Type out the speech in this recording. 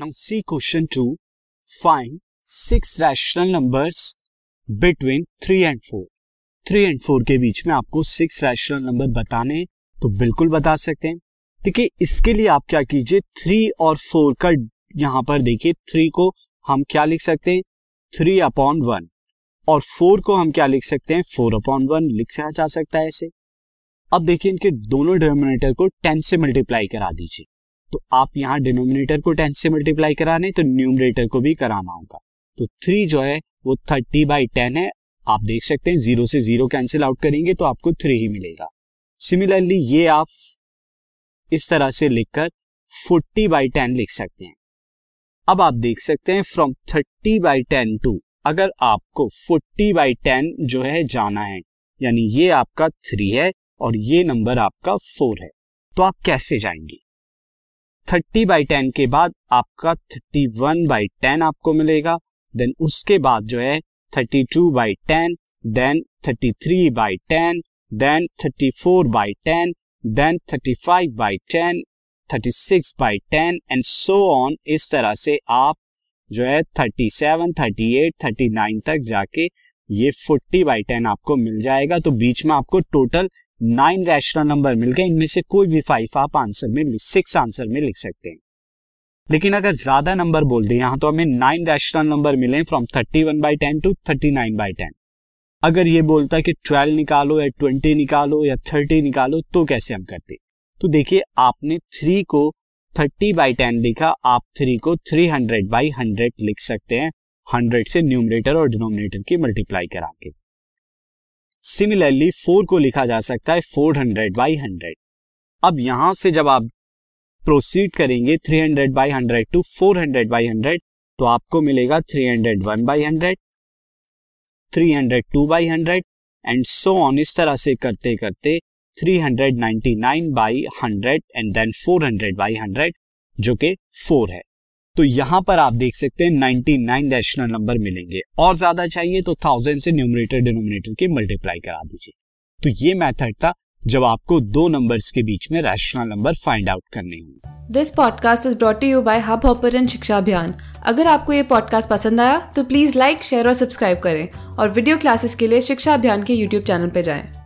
Now, see question 2. Find six rational numbers between 3 and 4. 3 and 4 के बीच में आपको सिक्स रैशनल नंबर बताने तो बिल्कुल बता सकते हैं। देखिए, इसके लिए आप क्या कीजिए? थ्री और फोर का यहाँ पर देखिए थ्री को हम क्या लिख सकते हैं? थ्री अपॉन वन और फोर को हम क्या लिख सकते हैं? फोर अपॉन वन लिखा जा सकता है ऐसे अब देखिए, इनके दोनों डिनोमिनेटर को टेन से मल्टीप्लाई करा दीजिए। तो आप यहाँ डिनोमिनेटर को टेन से मल्टीप्लाई कराने तो न्यूमरेटर को भी कराना होगा। तो थ्री जो है, वो थर्टी बाई टेन है। आप देख सकते हैं, ज़ीरो से ज़ीरो कैंसिल आउट करेंगे तो आपको थ्री ही मिलेगा। सिमिलरली ये आप इस तरह से लिखकर फोर्टी बाई टेन लिख सकते हैं। अब आप देख सकते हैं from thirty by ten to, अगर आपको फोर्टी बाई टेन जो है, जाना है, यानी ये आपका थ्री है, और ये नंबर आपका फोर है तो आप कैसे जाएँगे? थर्टी बाई टेन के बाद आपका थर्टी वन बाई टेन आपको मिलेगा देन उसके बाद जो है thirty two by ten then thirty three by ten then thirty four by ten then thirty five by ten, thirty six by ten and so on इस तरह से आप जो है thirty seven, thirty eight, thirty nine तक जाके ये forty by ten आपको मिल जाएगा। तो बीच में आपको टोटल नाइन रैशनल नंबर मिल गए इनमें से कोई भी फाइव आप आंसर में सिक्स आंसर में लिख सकते हैं। लेकिन अगर ज़्यादा नंबर बोल दें, यहाँ तो हमें नाइन रैशनल नंबर मिले from thirty one by ten to thirty nine by ten अगर ये बोलता कि ट्वेल्व निकालो या ट्वेंटी निकालो या थर्टी निकालो तो कैसे हम करते तो देखिए, आपने थ्री को थर्टी बाई टेन लिखा, आप थ्री को थ्री हंड्रेड बाई हंड्रेड लिख सकते हैं। हंड्रेड से न्यूमरेटर और डिनोमिनेटर की मल्टीप्लाई करा के। सिमिलरली फोर को लिखा जा सकता है फोर हंड्रेड बाई हंड्रेड अब यहाँ से जब आप प्रोसीड करेंगे three hundred by hundred to four hundred by hundred तो आपको मिलेगा three hundred one by hundred three hundred two by hundred and so on इस तरह से करते करते three hundred ninety nine by hundred and then four hundred by hundred जो कि फोर है। तो यहाँ पर आप देख सकते हैं 99 रैशनल नंबर मिलेंगे। और ज़्यादा चाहिए तो थाउज़ेंड से न्यूमरेटर डिनोमिनेटर की मल्टीप्लाई करा दीजिए। तो ये मेथड था जब आपको दो नंबर्स के बीच में रैशनल नंबर फाइंड आउट करने होंगे। This podcast is brought you by Hubhopper Shiksha Abhiyan अगर आपको ये पॉडकास्ट पसंद आया तो प्लीज़ लाइक शेयर और सब्सक्राइब करें। और वीडियो क्लासेस के लिए शिक्षा अभियान के यूट्यूब चैनल पर जाएँ।